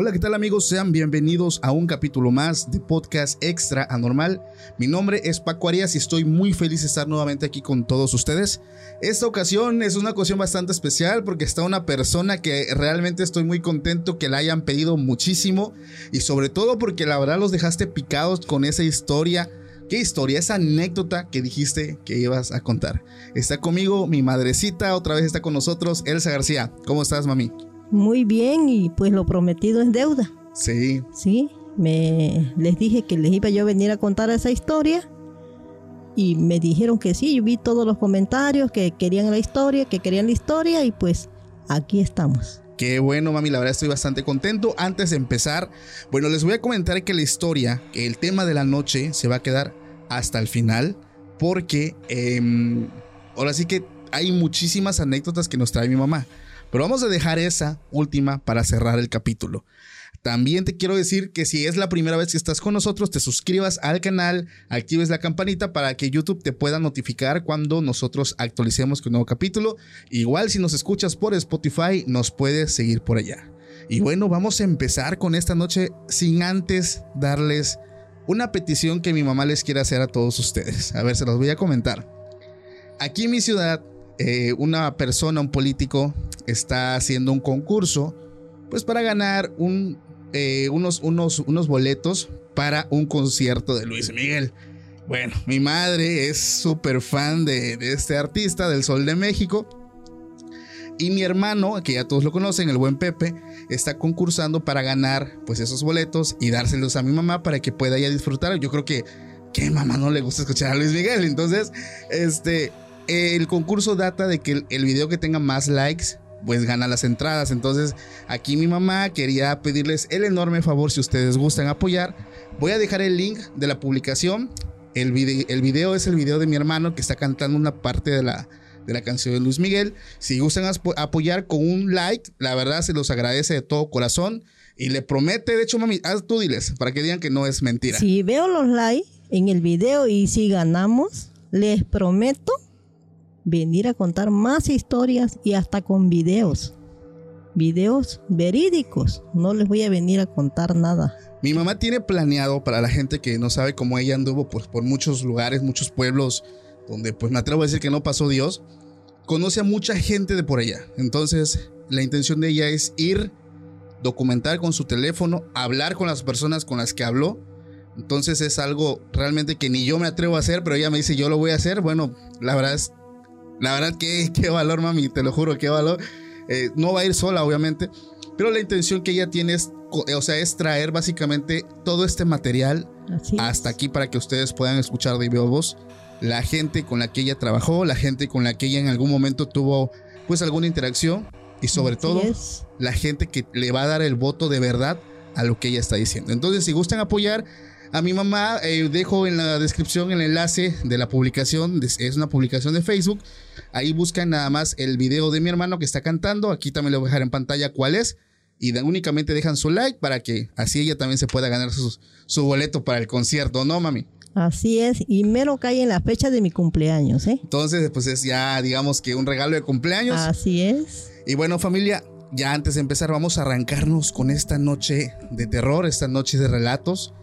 Hola, ¿qué tal amigos? Sean bienvenidos a un capítulo más de Podcast Extra Anormal. Mi nombre es Paco Arias y estoy muy feliz de estar nuevamente aquí con todos ustedes. Esta ocasión es una ocasión bastante especial porque está una persona que realmente estoy muy contento que la hayan pedido muchísimo y sobre todo porque la verdad los dejaste picados con esa historia. ¿Qué historia? Esa anécdota que dijiste que ibas a contar. Está conmigo mi madrecita, otra vez está con nosotros, Elsa García. ¿Cómo estás, mami? Muy bien, y pues lo prometido es deuda. Sí. Sí, me les dije que les iba yo a venir a contar esa historia y me dijeron que sí, yo vi todos los comentarios que querían la historia, que querían la historia y pues aquí estamos. Qué bueno, mami, la verdad estoy bastante contento. Antes de empezar, bueno, les voy a comentar que la historia, que el tema de la noche se va a quedar hasta el final, porque eh, ahora sí que hay muchísimas anécdotas que nos trae mi mamá. Pero vamos a dejar esa última para cerrar el capítulo. También te quiero decir que si es la primera vez que estás con nosotros, te suscribas al canal, actives la campanita para que YouTube te pueda notificar cuando nosotros actualicemos un nuevo capítulo. Igual si nos escuchas por Spotify, nos puedes seguir por allá. Y bueno, vamos a empezar con esta noche sin antes darles una petición que mi mamá les quiere hacer a todos ustedes. A ver, se los voy a comentar. Aquí en mi ciudad eh, una persona, un político, está haciendo un concurso, pues para ganar eh, unos, unos, unos boletos para un concierto de Luis Miguel. Bueno, mi madre es súper fan de, de, este artista, del Sol de México. Y mi hermano, que ya todos lo conocen, el buen Pepe, está concursando para ganar pues esos boletos y dárselos a mi mamá para que pueda ella disfrutar. Yo creo que, a mamá no le gusta escuchar a Luis Miguel. Entonces, este, el concurso data de que el, el, video que tenga más likes, pues gana las entradas. Entonces, aquí mi mamá quería pedirles el enorme favor, si ustedes gustan apoyar, voy a dejar el link de la publicación. El video, el video es el video de mi hermano que está cantando una parte de la, de la canción de Luis Miguel. Si gustan apoyar con un like, la verdad se los agradece de todo corazón. Y le promete, de hecho, mami, haz tú diles, para que digan que no es mentira. Si veo los likes en el video y si ganamos, les prometo venir a contar más historias y hasta con videos. Videos verídicos. No les voy a venir a contar nada. Mi mamá tiene planeado para la gente que no sabe cómo ella anduvo pues, por muchos lugares, muchos pueblos, donde pues me atrevo a decir que no pasó Dios. Conoce a mucha gente de por allá. Entonces, la intención de ella es ir, documentar con su teléfono, hablar con las personas con las que habló. Entonces es algo realmente que ni yo me atrevo a hacer, pero ella me dice yo lo voy a hacer. Bueno, la verdad es la verdad, qué, qué valor, mami, te lo juro, qué valor. Eh, no va a ir sola, obviamente, pero la intención que ella tiene es, o sea, es traer básicamente todo este material Así hasta aquí para que ustedes puedan escuchar de viva voz la gente con la que ella trabajó, la gente con la que ella en algún momento tuvo pues alguna interacción y sobre Así todo es. la gente que le va a dar el voto de verdad a lo que ella está diciendo. Entonces, si gustan apoyar a mi mamá, eh, dejo en la descripción el enlace de la publicación, es una publicación de Facebook. Ahí buscan nada más el video de mi hermano que está cantando. Aquí también le voy a dejar en pantalla cuál es. Y de, únicamente dejan su like para que así ella también se pueda ganar su, su boleto para el concierto, ¿no, mami? Así es, y mero cae en la fecha de mi cumpleaños, ¿eh? Entonces, pues es ya, digamos que un regalo de cumpleaños. Así es. Y bueno, familia, ya antes de empezar, vamos a arrancarnos con esta noche de terror, esta noche de relatos.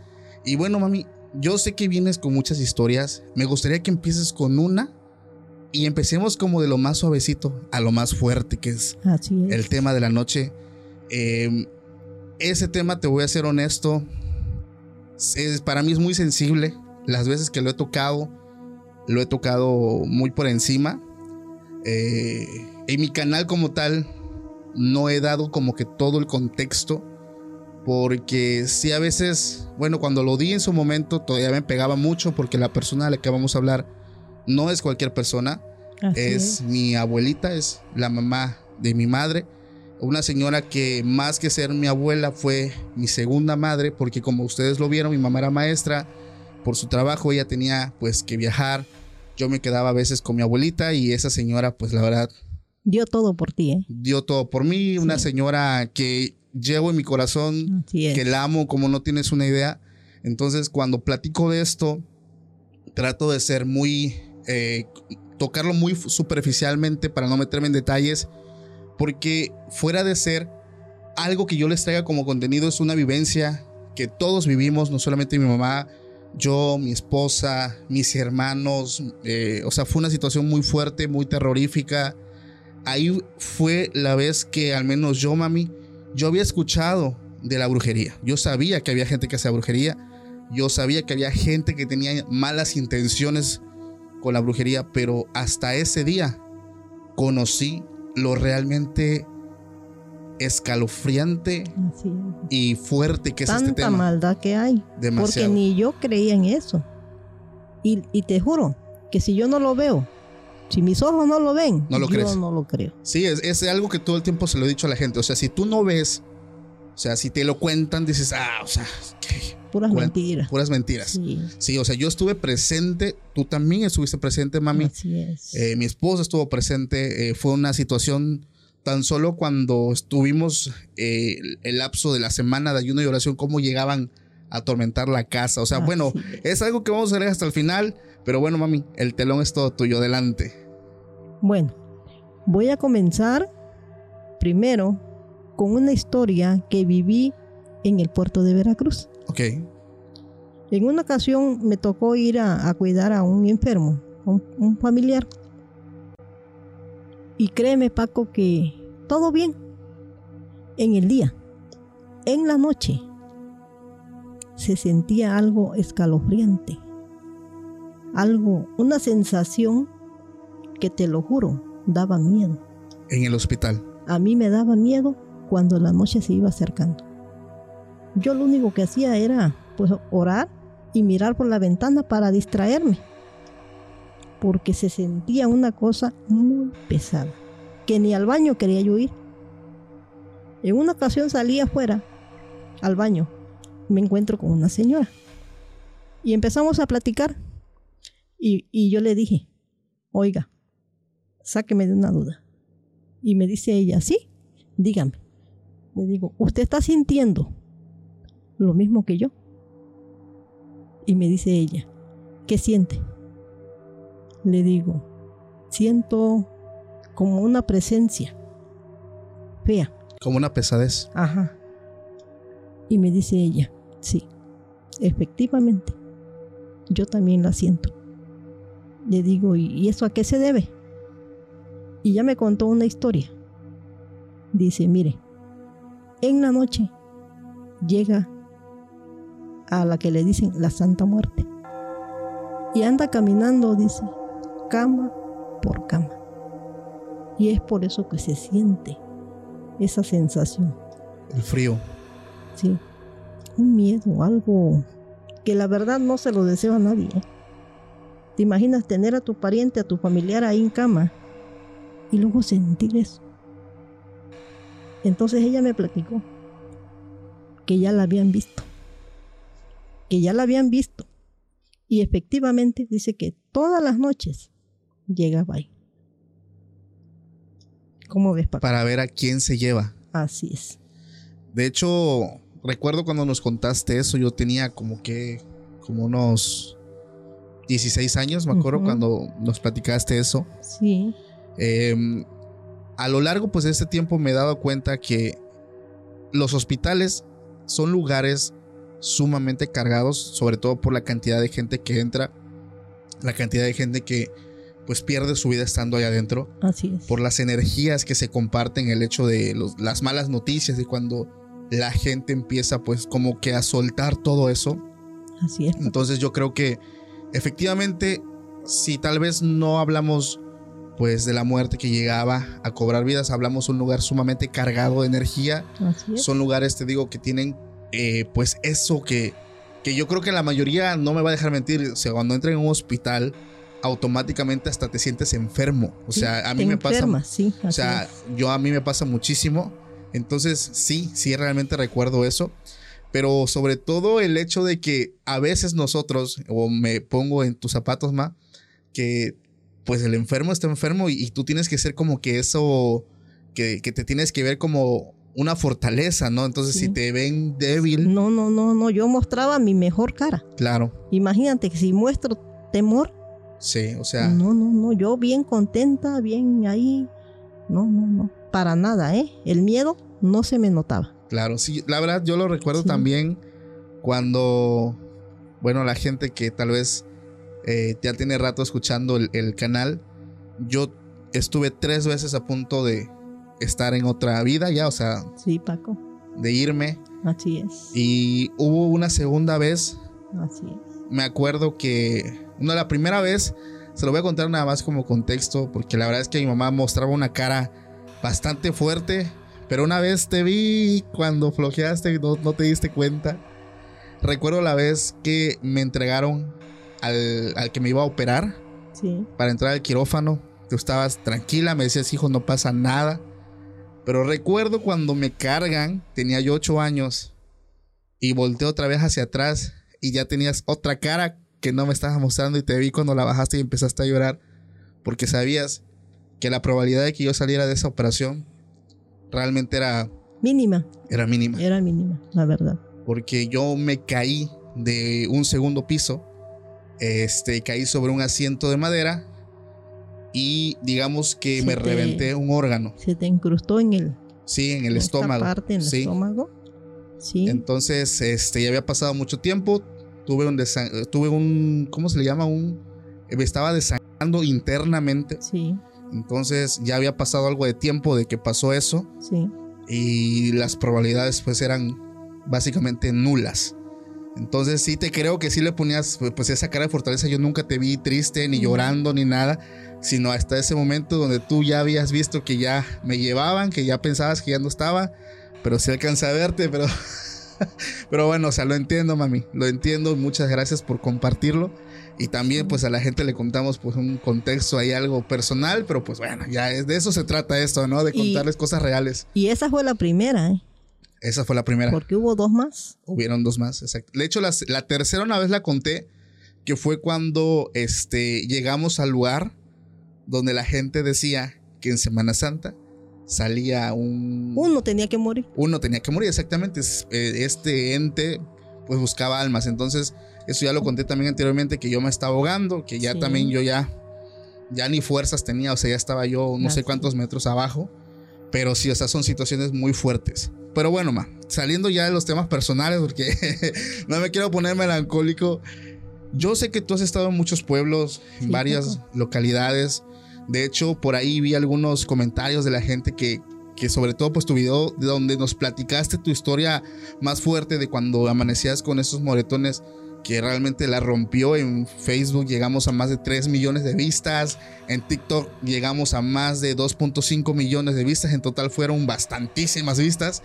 Y bueno, mami, yo sé que vienes con muchas historias. Me gustaría que empieces con una y empecemos como de lo más suavecito a lo más fuerte, que es, Así es. el tema de la noche. Eh, ese tema, te voy a ser honesto, es, para mí es muy sensible. Las veces que lo he tocado, lo he tocado muy por encima. Eh, en mi canal como tal, no he dado como que todo el contexto. Porque sí a veces, bueno, cuando lo di en su momento todavía me pegaba mucho porque la persona de la que vamos a hablar no es cualquier persona. Es mi abuelita, es la mamá de mi madre. Una señora que más que ser mi abuela fue mi segunda madre, porque como ustedes lo vieron, mi mamá era maestra. Por su trabajo ella tenía pues que viajar. Yo me quedaba a veces con mi abuelita y esa señora pues la verdad Dio todo por ti, ¿eh? dio todo por mí. Una señora que llevo en mi corazón, es. que la amo como no tienes una idea. Entonces cuando platico de esto, trato de ser muy, eh, tocarlo muy superficialmente para no meterme en detalles, porque fuera de ser algo que yo les traiga como contenido, es una vivencia que todos vivimos, no solamente mi mamá, yo, mi esposa, mis hermanos, eh, o sea, fue una situación muy fuerte, muy terrorífica. Ahí fue la vez que al menos yo, mami, yo había escuchado de la brujería. Yo sabía que había gente que hacía brujería. Yo sabía que había gente que tenía malas intenciones con la brujería, pero hasta ese día conocí lo realmente escalofriante es. y fuerte que es este tema. maldad que hay. Demasiado. Porque ni yo creía en eso. Y, y te juro que si yo no lo veo, si mis ojos no lo ven, No lo yo crees. no lo creo. Sí, es, es algo que todo el tiempo se lo he dicho a la gente. O sea, si tú no ves, o sea, si te lo cuentan, dices, ah, o sea, ¿qué? Puras mentiras. puras mentiras. Sí, Sí, o sea, yo estuve presente, tú también estuviste presente, mami. así es. Eh, mi esposa estuvo presente. eh, fue una situación tan solo cuando estuvimos eh, el, el lapso de la semana de ayuno y oración, cómo llegaban a atormentar la casa. O sea, Así bueno, es. es algo que vamos a ver hasta el final. Pero bueno, mami, el telón es todo tuyo. Adelante. Bueno, voy a comenzar primero con una historia que viví en el puerto de Veracruz. Ok. En una ocasión me tocó ir a, a cuidar a un enfermo, un, un familiar. Y créeme, Paco, que todo bien. En el día, en la noche, se sentía algo escalofriante. Algo, una sensación que te lo juro, daba miedo. En el hospital. A mí me daba miedo cuando la noche se iba acercando. Yo lo único que hacía era pues orar y mirar por la ventana para distraerme. Porque se sentía una cosa muy pesada, que ni al baño quería yo ir. En una ocasión salí afuera al baño, me encuentro con una señora y empezamos a platicar. Y, y yo le dije, oiga, sáqueme de una duda. Y me dice ella, sí, dígame. Le digo, ¿usted está sintiendo lo mismo que yo? Y me dice ella, ¿qué siente? Le digo, siento como una presencia fea. Como una pesadez. Ajá. Y me dice ella, sí, efectivamente, yo también la siento. Le digo, ¿y y eso a qué se debe? Y ya me contó una historia. Dice, mire, en la noche llega a la que le dicen la Santa Muerte. Y anda caminando, dice, cama por cama. Y es por eso que se siente esa sensación. El frío. Sí. Un miedo, algo que la verdad no se lo deseo a nadie. ¿eh? ¿Te imaginas tener a tu pariente, a tu familiar ahí en cama y luego sentir eso? Entonces ella me platicó que ya la habían visto. Que ya la habían visto. Y efectivamente dice que todas las noches llegaba ahí. ¿Cómo ves, Paco? Para ver a quién se lleva. Así es. De hecho, recuerdo cuando nos contaste eso, yo tenía como que, como unos 16 años, me acuerdo cuando nos platicaste eso. Sí. Eh, a lo largo pues de este tiempo me he dado cuenta que los hospitales son lugares sumamente cargados, sobre todo por la cantidad de gente que entra, la cantidad de gente que pues pierde su vida estando ahí adentro, Así es. por las energías que se comparten, el hecho de los- las malas noticias y cuando la gente empieza pues como que a soltar todo eso. Así es. Entonces yo creo que efectivamente si tal vez no hablamos pues de la muerte que llegaba a cobrar vidas, hablamos de un lugar sumamente cargado de energía, Así es. son lugares, te digo, que tienen eh, pues eso que, que yo creo que la mayoría no me va a dejar mentir. O sea, cuando entra en un hospital, automáticamente hasta te sientes enfermo. O Sí, sea, a te mí me pasa. enfermas, sí, O sea, es. yo a mí me pasa muchísimo. Entonces, sí, sí, realmente recuerdo eso. Pero sobre todo el hecho de que a veces nosotros, o me pongo en tus zapatos, Ma, que pues el enfermo está enfermo y, y tú tienes que ser como que eso, que, que te tienes que ver como una fortaleza, ¿no? Entonces, Sí. si te ven débil, No, no, no, no. Yo mostraba mi mejor cara. claro, Imagínate que si muestro temor, sí, o sea, no, no, no. Yo bien contenta, bien ahí. No, no, no. Para nada, ¿eh? El miedo no se me notaba. Claro, sí, la verdad yo lo recuerdo Sí. también cuando, bueno, la gente que tal vez eh, ya tiene rato escuchando el, el canal, yo estuve tres veces a punto de estar en otra vida ya, o sea, Sí, Paco. de irme. Así es. Y hubo una segunda vez, Así es. me acuerdo que, una la primera vez, se lo voy a contar nada más como contexto, porque la verdad es que mi mamá mostraba una cara bastante fuerte, pero una vez te vi cuando flojeaste y no, no te diste cuenta. Recuerdo la vez que me entregaron al, al que me iba a operar Sí. para entrar al quirófano. Tú estabas tranquila, me decías, hijo, no pasa nada. Pero recuerdo cuando me cargan, tenía yo ocho años, y volteé otra vez hacia atrás y ya tenías otra cara que no me estabas mostrando y te vi cuando la bajaste y empezaste a llorar, porque sabías que la probabilidad de que yo saliera de esa operación realmente era, Mínima. era mínima, Era mínima, la verdad. porque yo me caí de un segundo piso, este, caí sobre un asiento de madera y digamos que Se me te- reventé un órgano, Se te incrustó en el sí, en el estómago. parte, en el sí. estómago. Sí. Entonces, este, ya había pasado mucho tiempo. Tuve un tuve un, ¿cómo se le llama? Un, me estaba desangrando internamente. sí, Entonces, ya había pasado algo de tiempo de que pasó eso sí. y las probabilidades pues eran básicamente nulas. Entonces, sí te creo que sí le ponías pues esa cara de fortaleza. Yo nunca te vi triste ni llorando ni nada, sino hasta ese momento donde tú ya habías visto que ya me llevaban, que ya pensabas que ya no estaba, pero sí alcancé a verte, pero pero bueno, o sea, lo entiendo, mami, lo entiendo. Muchas gracias por compartirlo. Y también, pues a la gente le contamos, pues un contexto ahí, algo personal, pero pues bueno, ya es, de eso se trata esto, ¿no? De Y- contarles cosas reales. Y esa fue la primera, ¿eh? Esa fue la primera. Porque hubo dos más. Hubieron dos más, exacto. De hecho, las- la tercera una vez la conté, que fue cuando este, llegamos al lugar donde la gente decía que en Semana Santa salía un... Uno tenía que morir. uno tenía que morir, exactamente. Eh, Este ente pues buscaba almas. Entonces, eso ya lo conté también anteriormente, que yo me estaba ahogando, que ya Sí. también yo ya, ya ni fuerzas tenía, o sea, ya estaba yo no sé cuántos metros abajo. Pero sí, o sea, son situaciones muy fuertes. Pero bueno, ma, saliendo ya de los temas personales, porque no me quiero poner melancólico. Yo sé que tú has estado en muchos pueblos, en Sí, varias localidades. De hecho, por ahí vi algunos comentarios de la gente que, que sobre todo pues tu video de donde nos platicaste tu historia más fuerte de cuando amanecías con esos moretones que realmente la rompió en Facebook llegamos a más de 3 millones de vistas. En TikTok llegamos a más de 2.5 millones de vistas. En total fueron bastantísimas vistas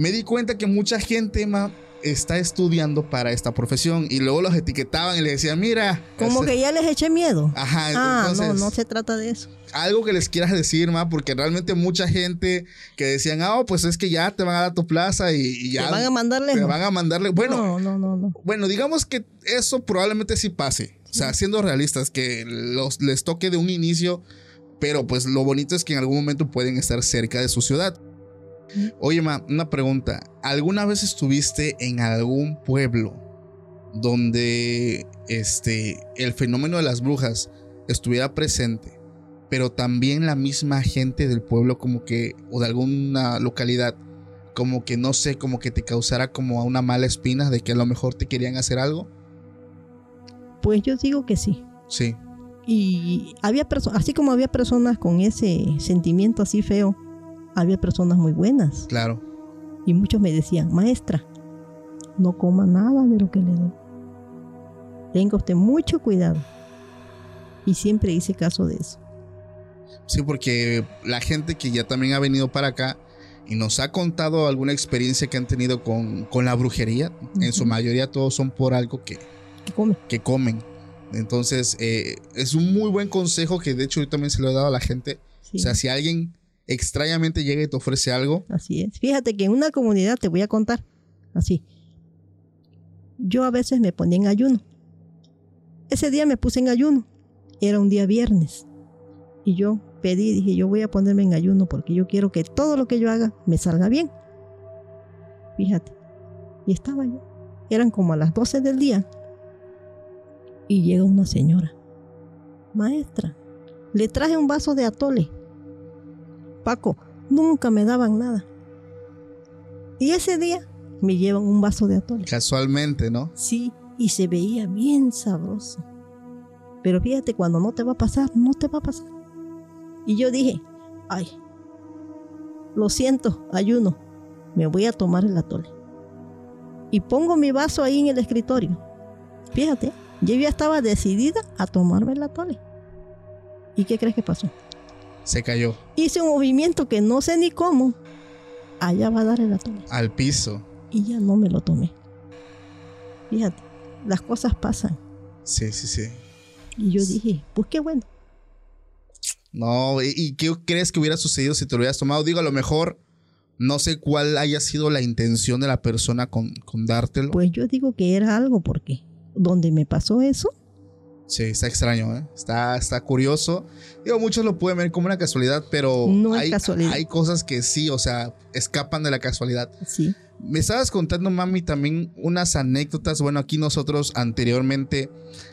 me di cuenta que mucha gente ma, está estudiando para esta profesión y luego los etiquetaban y le decían mira Como ese- que ya les eché miedo. ajá Ah, entonces no, no se trata de eso. algo que les quieras decir, ma, porque realmente mucha gente que decían, ah, pues es que ya te van a dar tu plaza y, y ya Te van a mandar te van a mandarle. Bueno, no, no, no, no. bueno, digamos que eso probablemente sí pase. O sea, siendo realistas, que los, les toque de un inicio, pero pues lo bonito es que en algún momento pueden estar cerca de su ciudad. Oye, ma, una pregunta. ¿Alguna vez estuviste en algún pueblo donde este el fenómeno de las brujas estuviera presente pero también la misma gente del pueblo como que, o de alguna localidad, como que no sé, como que te causara como una mala espina de que a lo mejor te querían hacer algo. Pues yo digo que sí. Sí, Y había personas, así como había personas con ese sentimiento así feo, había personas muy buenas. claro. Y muchos me decían, maestra, no coma nada de lo que le doy. Tenga usted mucho cuidado. Y siempre hice caso de eso. Sí, porque la gente que ya también ha venido para acá y nos ha contado alguna experiencia que han tenido con, con la brujería, en su mayoría todos son por algo que, ¿Qué come? que comen. Entonces, eh, es un muy buen consejo que de hecho yo también se lo he dado a la gente. Sí, O sea, si alguien extrañamente llega y te ofrece algo, así es. Fíjate que en una comunidad te voy a contar. Así. Yo a veces me ponía en ayuno. Ese día me puse en ayuno. Era un día viernes. Y yo pedí, dije, yo voy a ponerme en ayuno porque yo quiero que todo lo que yo haga me salga bien. Fíjate. Y estaba yo. Eran como a las 12 del día. Y llega una señora. Maestra, le traje un vaso de atole. Paco, nunca me daban nada. Y ese día me llevan un vaso de atole. casualmente, ¿no? Sí, y se veía bien sabroso. Pero fíjate, cuando no te va a pasar, no te va a pasar. Y yo dije, ay, lo siento, ayuno, me voy a tomar el atole. Y pongo mi vaso ahí en el escritorio. Fíjate, yo ya estaba decidida a tomarme el atole. ¿Y qué crees que pasó? Se cayó Hice un movimiento que no sé ni cómo. Allá va a dar el atole. al piso. Y ya no me lo tomé. Fíjate, las cosas pasan. Sí, sí, sí. Y yo dije, pues qué bueno. No, ¿y- ¿y qué crees que hubiera sucedido si te lo hubieras tomado? Digo, a lo mejor no sé cuál haya sido la intención de la persona con, con dártelo. Pues yo digo que era algo porque donde me pasó eso, Sí, está extraño, ¿eh? Está, está curioso. Digo, muchos lo pueden ver como una casualidad, pero No hay, casualidad. hay cosas que sí, o sea, escapan de la casualidad. sí, Me estabas contando, mami, también unas anécdotas. Bueno, aquí nosotros anteriormente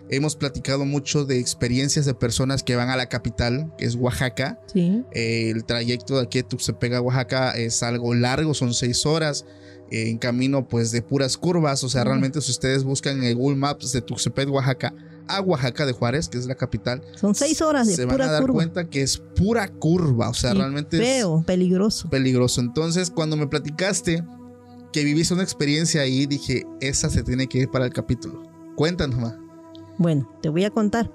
hemos platicado mucho de experiencias de personas que van a la capital, que es Oaxaca. sí, Eh, el trayecto de aquí de Tuxtepec a Oaxaca es algo largo, son seis horas. eh, en camino, pues de puras curvas. O sea, realmente, si ustedes buscan en Google Maps de Tuxtepec, Oaxaca, a Oaxaca de Juárez, que es la capital, son seis horas de se van a dar curva. cuenta que es pura curva. O sea, Y realmente es feo, peligroso. peligroso. Entonces, cuando me platicaste que viviste una experiencia ahí, dije, esa se tiene que ir para el capítulo. Cuéntanos, ma. Bueno, te voy a contar.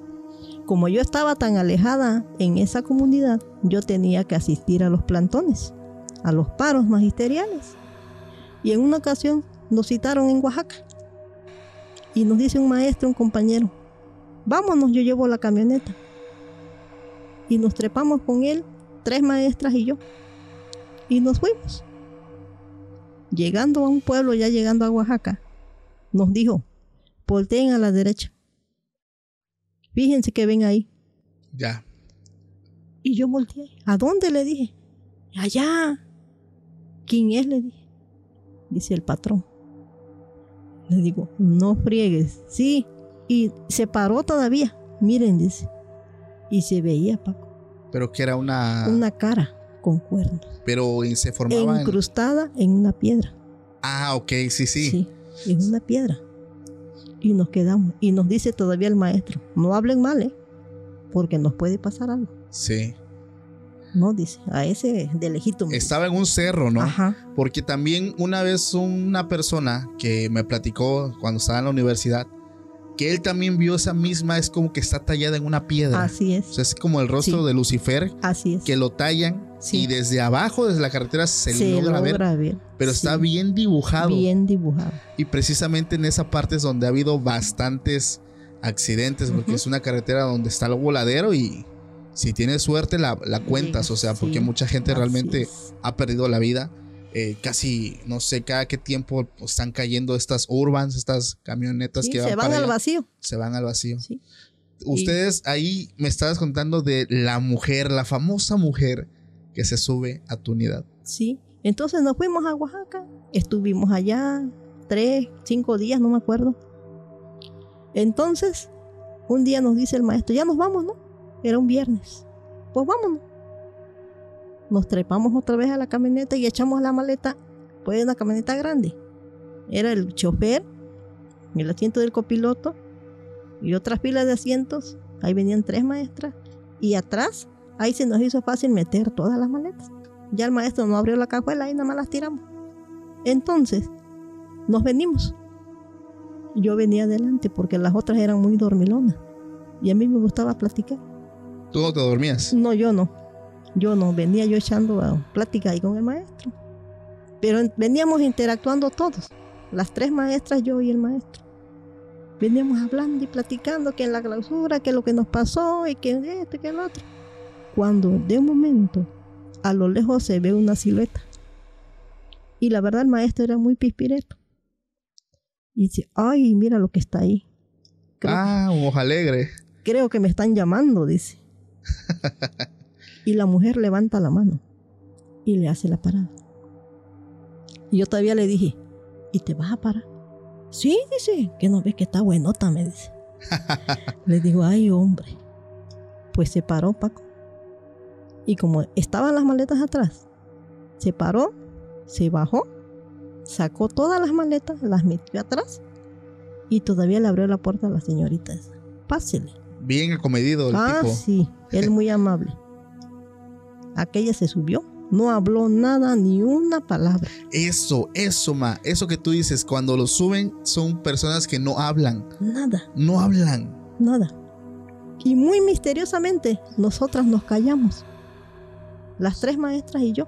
Como yo estaba tan alejada en esa comunidad, yo tenía que asistir a los plantones, a los paros magisteriales. Y en una ocasión nos citaron en Oaxaca. Y nos dice un maestro, un compañero, vámonos, yo llevo la camioneta. Y nos trepamos con él, tres maestras y yo. Y nos fuimos. Llegando a un pueblo, ya llegando a Oaxaca, nos dijo, volteen a la derecha. Fíjense que ven ahí. Ya. Y yo volteé. ¿A dónde? Le dije. Allá. ¿Quién es? Le dije. Dice el patrón. Le digo, no friegues. Sí. Y se paró todavía. Miren, dice. Y se veía, Paco, Pero que era una. una cara con cuernos. Pero se formaba. Incrustada en una piedra. Ah, ok, sí, sí. Sí, en una piedra. Y nos quedamos. Y nos dice todavía el maestro, no hablen mal, ¿eh? Porque nos puede pasar algo. Sí. No, dice, a ese de lejito. Estaba en un cerro. ¿no? Ajá. Porque también una vez una persona que me platicó cuando estaba en la universidad, que él también vio esa misma, es como que está tallada en una piedra. Así O es. sea, es como el rostro Sí. de Lucifer, Así es. que lo tallan Sí. y desde abajo, desde la carretera, se, se logra, logra, ver. ver. Pero Sí, está bien dibujado. Bien dibujado. Y precisamente en esa parte es donde ha habido bastantes accidentes, porque es una carretera donde está el voladero y si tienes suerte la, la cuentas, o sea, porque mucha gente realmente ha perdido la vida. Eh, casi, no sé, cada qué tiempo pues, están cayendo estas urbans, estas camionetas Sí, que se van, van para al allá, vacío. se van al vacío. Sí. Ustedes ahí me estabas contando de la mujer, la famosa mujer que se sube a tu unidad. Sí. Entonces nos fuimos a Oaxaca. Estuvimos allá tres, cinco días, no me acuerdo. Entonces, un día nos dice el maestro, ya nos vamos, ¿no? Era un viernes. pues vámonos. Nos trepamos otra vez a la camioneta y echamos la maleta, pues una camioneta grande. Era el chofer, el asiento del copiloto y otras filas de asientos. Ahí venían tres maestras. Y atrás, ahí se nos hizo fácil meter todas las maletas. Ya el maestro no abrió la cajuela y nada más las tiramos. Entonces, nos venimos. Yo venía adelante porque las otras eran muy dormilonas. Y a mí me gustaba platicar. ¿Tú no te dormías? No, yo no. Yo no. Venía yo echando a plática ahí con el maestro. Pero en- veníamos interactuando todos. Las tres maestras, yo y el maestro. Veníamos hablando y platicando que en la clausura, que lo que nos pasó y que esto y que el otro. Cuando de un momento a lo lejos se ve una silueta. Y la verdad el maestro era muy pispireto. Y dice, ay, mira lo que está ahí. Creo, Ah, un ojo alegre. creo que me están llamando, dice. y la mujer levanta la mano y le hace la parada. Y yo todavía le dije, ¿y te vas a parar? Sí, dice, que no ves que está buenota, me dice. le digo, ay, hombre. Pues se paró, Paco. Y como estaban las maletas atrás, se paró, se bajó, sacó todas las maletas, las metió atrás y todavía le abrió la puerta a la señorita esa. Pásele. Bien acomedido el Ah, tipo. sí, él muy amable. Aquella se subió, no habló nada, ni una palabra. Eso, eso, ma. Eso que tú dices, cuando lo suben, son personas que no hablan. Nada, No hablan. nada. Y muy misteriosamente, nosotras nos callamos. Las tres maestras y yo.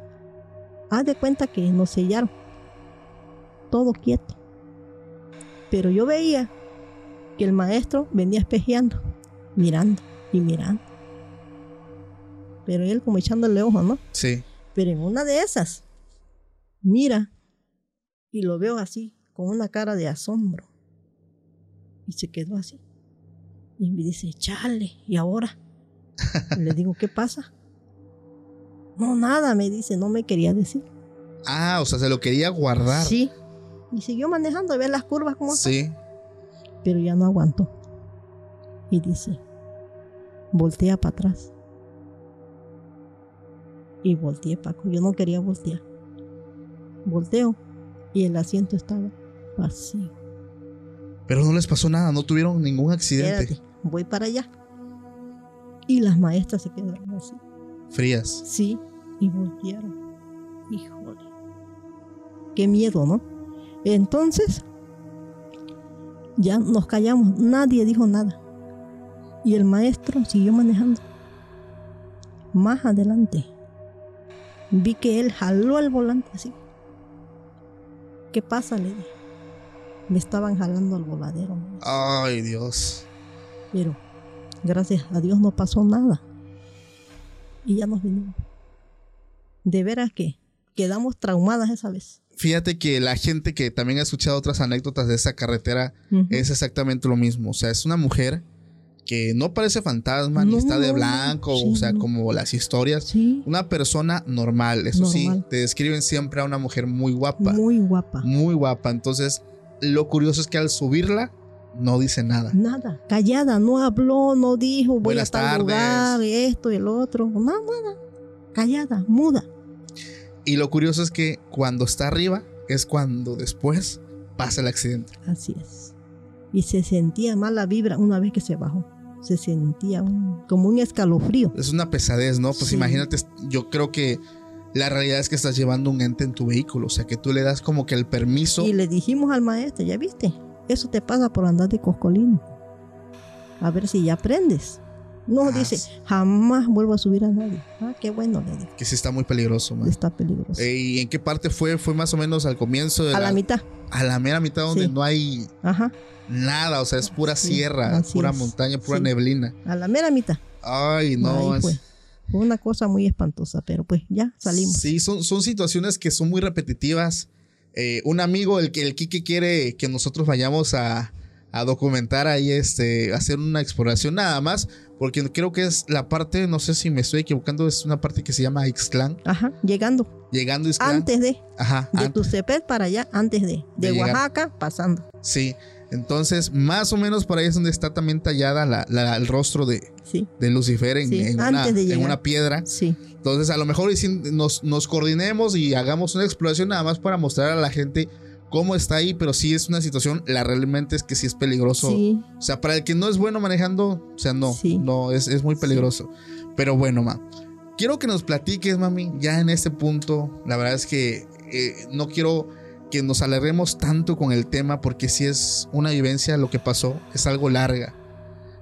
Haz de cuenta que nos sellaron. Todo quieto. Pero yo veía que el maestro venía espejeando, mirando y mirando. Pero él como echándole ojo, ¿no? Sí. Pero en una de esas, mira, y lo veo así, con una cara de asombro. Y se quedó así. Y me dice, chale, ¿y ahora? Le digo, ¿qué pasa? No, nada, me dice, no me quería decir. Ah, o sea, se lo quería guardar. Sí. Y siguió manejando, ver las curvas como están. Sí. Pero ya no aguantó. Y dice, voltea para atrás. Y volteé, Paco. Yo no quería voltear. Volteo y el asiento estaba vacío. Pero no les pasó nada, no tuvieron ningún accidente. Voy para allá. Y las maestras se quedaron así. Frías. Sí, y voltearon. Híjole. Qué miedo, ¿no? Entonces, ya nos callamos. Nadie dijo nada. Y el maestro siguió manejando. Más adelante, vi que él jaló el volante así. ¿Qué pasa? Le dije. Me estaban jalando al voladero. Ay, Dios. Pero gracias a Dios no pasó nada. Y ya nos vinimos. De veras que quedamos traumadas esa vez. Fíjate que la gente que también ha escuchado otras anécdotas de esa carretera Ujú. es exactamente lo mismo. O sea, es una mujer que no parece fantasma ni está de blanco, Sí, o sea, como las historias. Sí, Una persona normal, eso sí, te describen siempre a una mujer muy guapa, muy, muy guapa. guapa. Entonces, lo curioso es que al subirla no dice nada. Nada, callada, no habló, no dijo, voy Buenas a tal lugar, esto y el otro. No, nada. Callada, muda. Y lo curioso es que cuando está arriba es cuando después pasa el accidente. Así es. Y se sentía mala vibra una vez que se bajó. Se sentía un- como un escalofrío. Es una pesadez, ¿no? Pues Sí. imagínate, yo creo que la realidad es que estás llevando un ente en tu vehículo, o sea, que tú le das como que el permiso. Y le dijimos al maestro, ya viste, eso te pasa por andar de coscolino. A ver si ya aprendes. No, Ah, dice, jamás vuelvo a subir a nadie. Ah, qué bueno, le digo. Que sí está muy peligroso, man. Está peligroso. Eh, ¿Y en qué parte fue? Fue más o menos al comienzo de a la mitad. a la mera mitad donde Sí. no hay Ajá. nada, o sea, es pura Sí, sierra, pura es. montaña, pura Sí. neblina. A la mera mitad. Ay, no. Fue. Fue una cosa muy espantosa, pero pues ya salimos. Sí, son, son situaciones que son muy repetitivas. Eh, un amigo, el que el Kike quiere que nosotros vayamos a, a documentar ahí, este, hacer una exploración nada más, porque creo que es la parte, no sé si me estoy equivocando, es una parte que se llama Ixtlán. Ajá, llegando. Llegando. Antes de, Ajá, de an- Tuxtepec para allá, antes de. De, De llegar. Oaxaca, pasando. Sí, Entonces, más o menos por ahí es donde está también tallada la- la- el rostro de, Sí, de Lucifer en, Sí, en una, antes de en una piedra. sí. Entonces, a lo mejor nos, nos coordinemos y hagamos una exploración nada más para mostrar a la gente cómo está ahí, pero sí es una situación, la realmente es que sí es peligroso. Sí, O sea, para el que no es bueno manejando, o sea, no, Sí. no, es, es muy peligroso. Pero bueno, ma, quiero que nos platiques, mami, ya en este punto, la verdad es que eh, no quiero que nos alarguemos tanto con el tema porque si es una vivencia lo que pasó, es algo larga.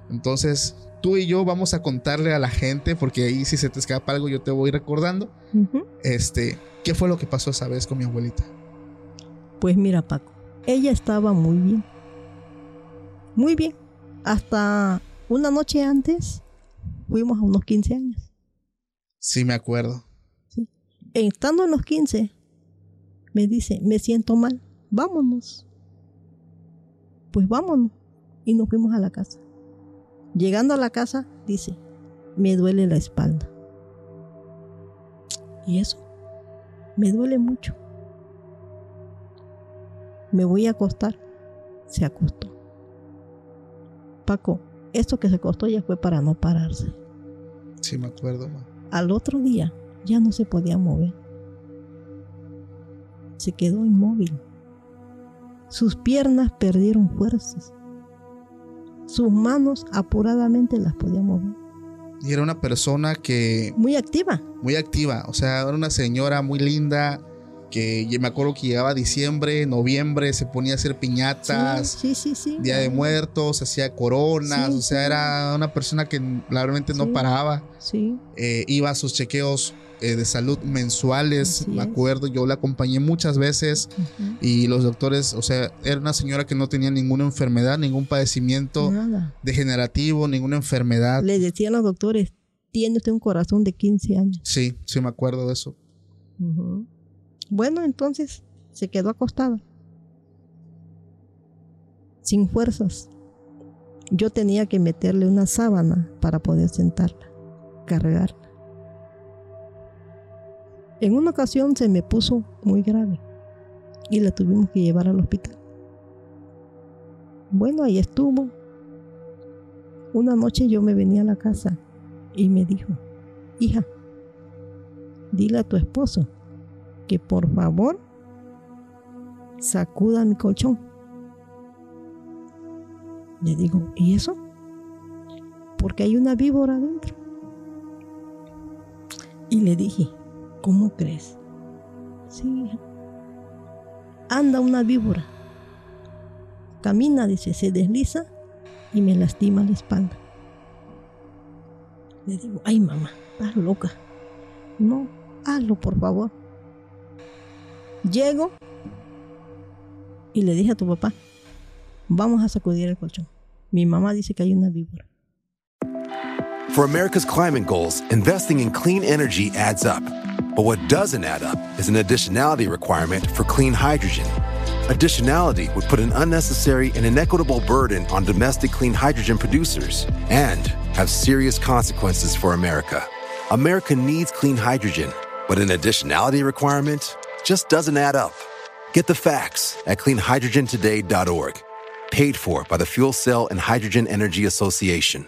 Entonces, tú y yo vamos a contarle a la gente, porque ahí si se te escapa algo yo te voy recordando, este, ¿qué fue lo que pasó esa vez con mi abuelita? Pues mira, Paco, ella estaba muy bien. Muy bien. Hasta una noche antes fuimos a unos 15 años. Sí, me acuerdo. Estando en los 15, me dice, me siento mal, vámonos. Pues vámonos. Y nos fuimos a la casa. Llegando a la casa, dice, me duele la espalda. ¿Y eso? Me duele mucho. Me voy a acostar. Se acostó. Paco, esto que se acostó ya fue para no pararse. Sí, me acuerdo, ma. Al otro día ya no se podía mover. Se quedó inmóvil. Sus piernas perdieron fuerzas. Sus manos apuradamente las podía mover. Y era una persona que Muy activa. muy activa, o sea, era una señora muy linda que yo me acuerdo que llegaba diciembre, noviembre, se ponía a hacer piñatas, Sí, sí, sí. sí. Día de Muertos, hacía coronas, o sea, era una persona que realmente no paraba, Sí, eh, iba a sus chequeos eh, de salud mensuales, me acuerdo, yo la acompañé muchas veces y los doctores, o sea, era una señora que no tenía ninguna enfermedad, ningún padecimiento Nada. degenerativo, ninguna enfermedad. Le decían los doctores, tiene usted un corazón de 15 años. Sí, sí me acuerdo de eso. Ujú. Bueno, entonces se quedó acostada. Sin fuerzas. Yo tenía que meterle una sábana para poder sentarla, cargarla. En una ocasión se me puso muy grave y la tuvimos que llevar al hospital. Bueno, ahí estuvo. Una noche yo me venía a la casa y me dijo, hija, dile a tu esposo por favor sacuda mi colchón. Le digo, ¿y eso? Porque hay una víbora dentro. Y le dije, ¿cómo crees? Sí. Anda una víbora. Camina, dice, se desliza y me lastima la espalda. Le digo, ay mamá, estás loca. No, hazlo por favor. Llego y le dije a tu papá, vamos a sacudir el colchón. Mi mamá dice que hay una víbora. For America's climate goals, investing in clean energy adds up. But what doesn't add up is an additionality requirement for clean hydrogen. Additionality would put an unnecessary and inequitable burden on domestic clean hydrogen producers and have serious consequences for America. America needs clean hydrogen, but an additionality requirement just doesn't add up. Get the facts at cleanhydrogentoday.org. Paid for by the Fuel Cell and Hydrogen Energy Association.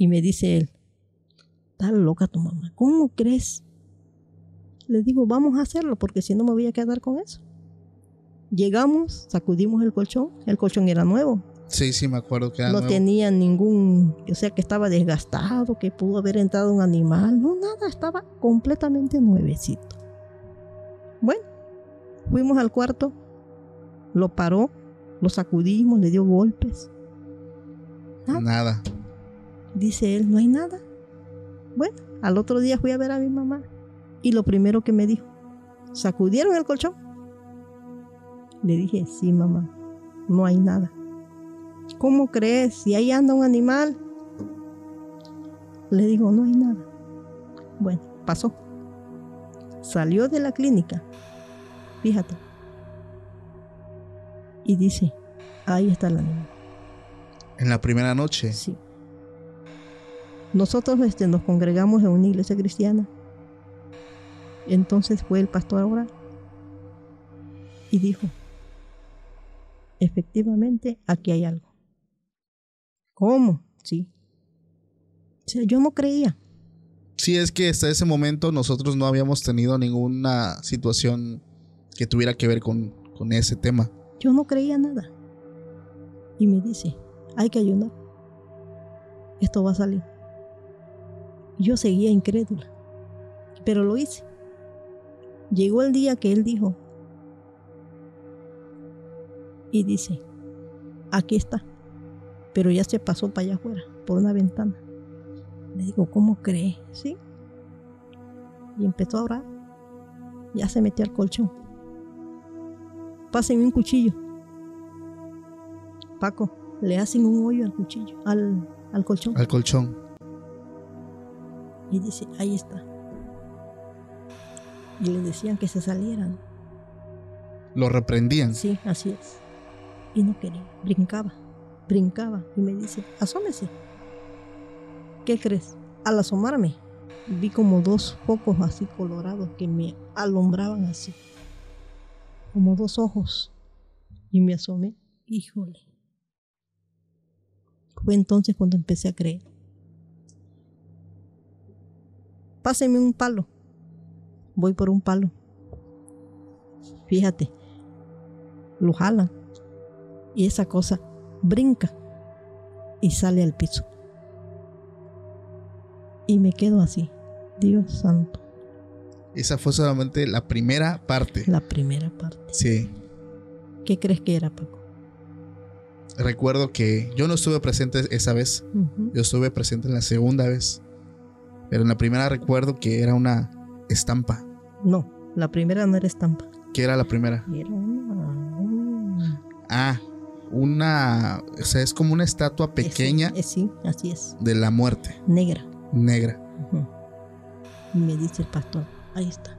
Y me dice él, estás loca tu mamá, ¿cómo crees? Le digo, vamos a hacerlo porque si no me voy a quedar con eso. Llegamos, sacudimos el colchón, el colchón era nuevo, Sí, sí, me acuerdo que era no nuevo. tenía ningún, o sea que estaba desgastado, que pudo haber entrado un animal, no, nada, estaba completamente nuevecito. Bueno, fuimos al cuarto, lo paró, lo sacudimos, le dio golpes. Nada. Dice él, no hay nada. Bueno, al otro día fui a ver a mi mamá y lo primero que me dijo, ¿sacudieron el colchón? Le dije, sí, mamá. no hay nada. ¿Cómo crees? Si ahí anda un animal. Le digo, no hay nada. Bueno, pasó. Salió de la clínica. Fíjate. Y dice, ahí está el animal. En la primera noche. Sí. Nosotros este, nos congregamos en una iglesia cristiana. Entonces fue el pastor a orar y dijo, efectivamente, aquí hay algo. ¿Cómo? Sí. O sea, yo no creía. Sí, es que hasta ese momento nosotros no habíamos tenido ninguna situación que tuviera que ver con, con ese tema. Yo no creía nada. Y me dice, hay que ayunar. Esto va a salir. Yo seguía incrédula, pero lo hice. Llegó el día que él dijo, y dice, aquí está, pero ya se pasó para allá afuera, por una ventana. Le digo, ¿cómo cree? Sí. Y empezó a orar. Ya se metió al colchón. Pásenme un cuchillo. Paco, le hacen un hoyo al cuchillo, al, al colchón. Al colchón. Y dice, ahí está. Y le decían que se salieran. Lo reprendían. Sí, así es. Y no quería. Brincaba, brincaba. Y me dice, asómese. ¿Qué crees? Al asomarme, vi como dos focos así colorados que me alumbraban así. Como dos ojos. Y me asomé. Híjole. Fue entonces cuando empecé a creer. Páseme un palo. Voy por un palo. Fíjate. Lo jalan. Y esa cosa brinca y sale al piso. Y me quedo así. Dios santo. Esa fue solamente la primera parte. La primera parte. Sí. ¿Qué crees que era, Paco? Recuerdo que yo no estuve presente esa vez. Yo estuve presente en la segunda vez. Pero en la primera recuerdo que era una estampa. No, la primera no era estampa. ¿Qué era la primera? Era una. una- Ah, una. O sea, es como una estatua pequeña Ese- eh, sí, así es. de la muerte, Negra. negra. Y me dice el pastor, ahí está.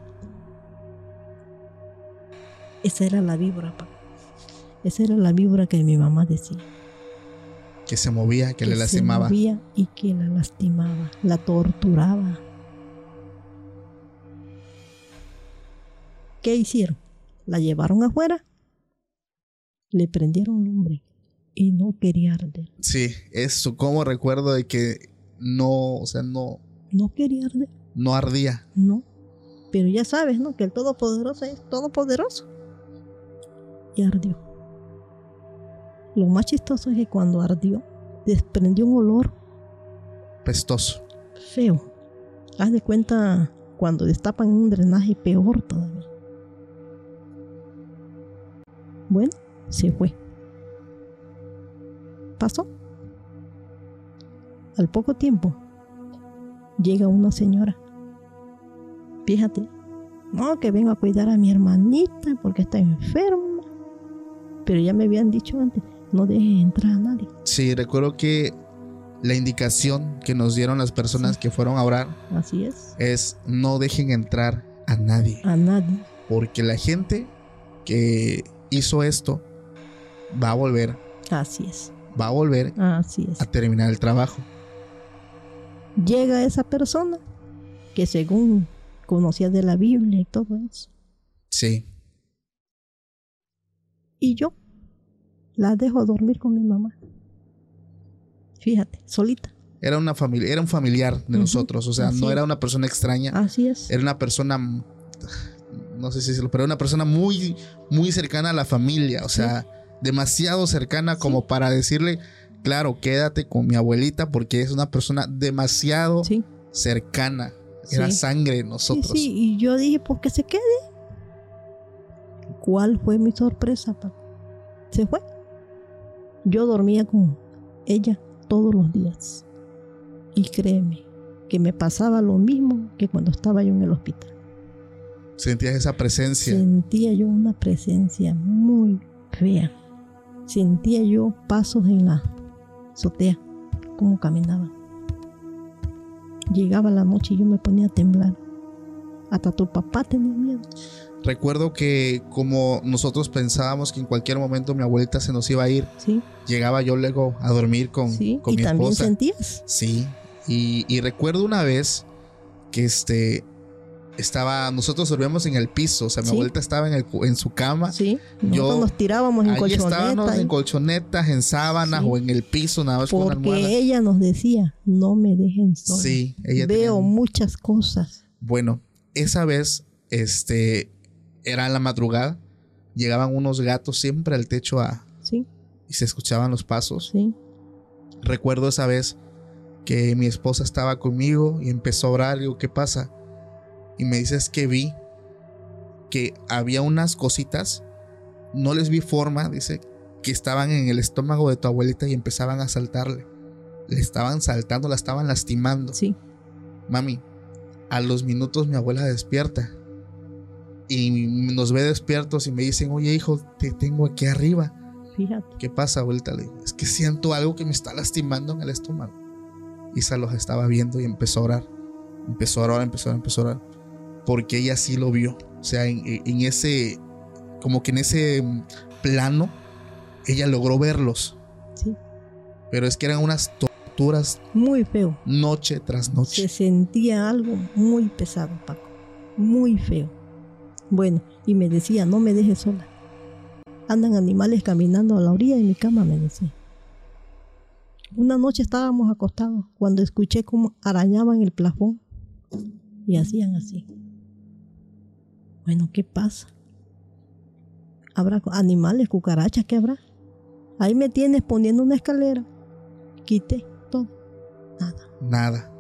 Esa era la víbora, Paco. Esa era la víbora que mi mamá decía. Que se movía, que, le se lastimaba. movía y que la lastimaba, la torturaba. ¿Qué hicieron? La llevaron afuera, le prendieron lumbre y no quería arder. Sí, eso, como recuerdo de que no, o sea, no, No quería arder, no ardía. no. Pero ya sabes, ¿no? Que el Todopoderoso es Todopoderoso. Y ardió. Lo más chistoso es que cuando ardió, desprendió un olor Pestoso. feo. Haz de cuenta cuando destapan un drenaje peor todavía. Bueno, se fue. Pasó. Al poco tiempo llega una señora. Fíjate, no, que vengo a cuidar a mi hermanita porque está enferma. Pero ya me habían dicho antes, no deje entrar a nadie. Sí, recuerdo que la indicación que nos dieron las personas que fueron a orar Así es. es no dejen entrar a nadie. A nadie. Porque la gente que hizo esto va a volver, Así es. va a volver Así es. a terminar el trabajo. llega esa persona que según conocía de la Biblia y todo eso. Sí, Y yo la dejo dormir con mi mamá. Fíjate, solita. era una familia, era un familiar de nosotros, o sea, así no es. era una persona extraña, Así es. era una persona no sé si decirlo, pero era una persona muy muy cercana a la familia, o sea, demasiado cercana como para decirle, claro, quédate con mi abuelita porque es una persona demasiado Sí, cercana. Era sangre de nosotros. sí. Y yo dije, pues que se quede. ¿Cuál fue mi sorpresa, papá? Se fue. Yo dormía con ella todos los días. Y créeme, que me pasaba lo mismo que cuando estaba yo en el hospital. Sentías esa presencia. Sentía yo una presencia muy fea. sentía yo pasos en la azotea, como caminaba. Llegaba la noche y yo me ponía a temblar. Hasta tu papá tenía miedo. Recuerdo que como nosotros pensábamos que en cualquier momento mi abuelita se nos iba a ir, Sí, llegaba yo luego a dormir con, sí. con y mi también esposa. sentías. Sí, y, y recuerdo una vez que este estaba, nosotros dormíamos en el piso, o sea, mi Sí. abuelita estaba en, el en su cama. Sí. Nosotros Yo- nos tirábamos en Ahí estábamos en colchonetas, en sábanas o en el piso, nada más con almohada. porque ella nos decía, no me dejen sola. Sí, ella Veo tenía- muchas cosas. Bueno, esa vez, este, era en la madrugada, llegaban unos gatos siempre al techo a, Sí, y se escuchaban los pasos. sí. Recuerdo esa vez que mi esposa estaba conmigo y empezó a orar. Digo, ¿qué pasa? Y me dice, es que vi que había unas cositas, no les vi forma, dice, que estaban en el estómago de tu abuelita y empezaban a saltarle. Le estaban saltando, la estaban lastimando. Sí, Mami, a los minutos mi abuela despierta. Y nos ve despiertos y me dicen, oye hijo, te tengo aquí arriba. fíjate. ¿Qué pasa, abuelita? Le digo, es que siento algo que me está lastimando en el estómago. Isa los estaba viendo y empezó a orar. Empezó a orar, empezó a orar, empezó a orar. Porque ella sí lo vio. O sea, en, en ese, como que en ese plano, ella logró verlos. Sí. Pero es que eran unas torturas Muy feo. noche tras noche. Se sentía algo muy pesado, Paco. Muy feo. Bueno, y me decía, no me dejes sola. Andan animales caminando a la orilla de mi cama, me decía. Una noche estábamos acostados cuando escuché cómo arañaban el plafón y hacían así. Bueno, ¿qué pasa? ¿Habrá animales, cucarachas? ¿Qué habrá? Ahí me tienes poniendo una escalera. Quité todo. Nada. Nada.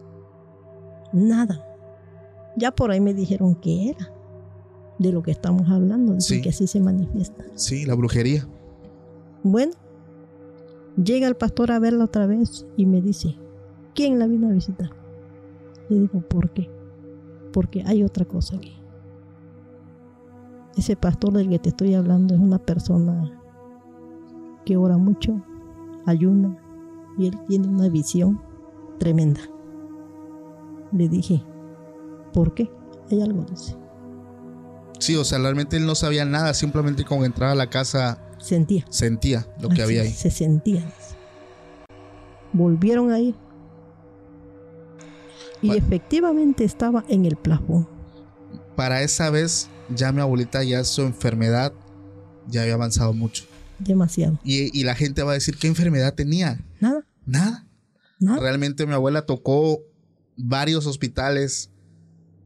Nada. Ya por ahí me dijeron que era. De lo que estamos hablando, Sí. que así se manifiesta. Sí, la brujería. Bueno, llega el pastor a verla otra vez y me dice, ¿quién la vino a visitar? Le digo, ¿por qué? Porque hay otra cosa aquí. Ese pastor del que te estoy hablando es una persona que ora mucho, ayuna y él tiene una visión tremenda. Le dije, ¿por qué? Hay algo, dice. Sí, o sea, realmente él no sabía nada. Simplemente con entrar a la casa Sentía. sentía lo que Así había ahí. Se sentían. Volvieron a ir. Y Bueno. efectivamente estaba en el plafón. Para esa vez, ya mi abuelita, ya su enfermedad ya había avanzado mucho. Demasiado. Y, y la gente va a decir, ¿qué enfermedad tenía? Nada, Nada. nada. Realmente mi abuela tocó varios hospitales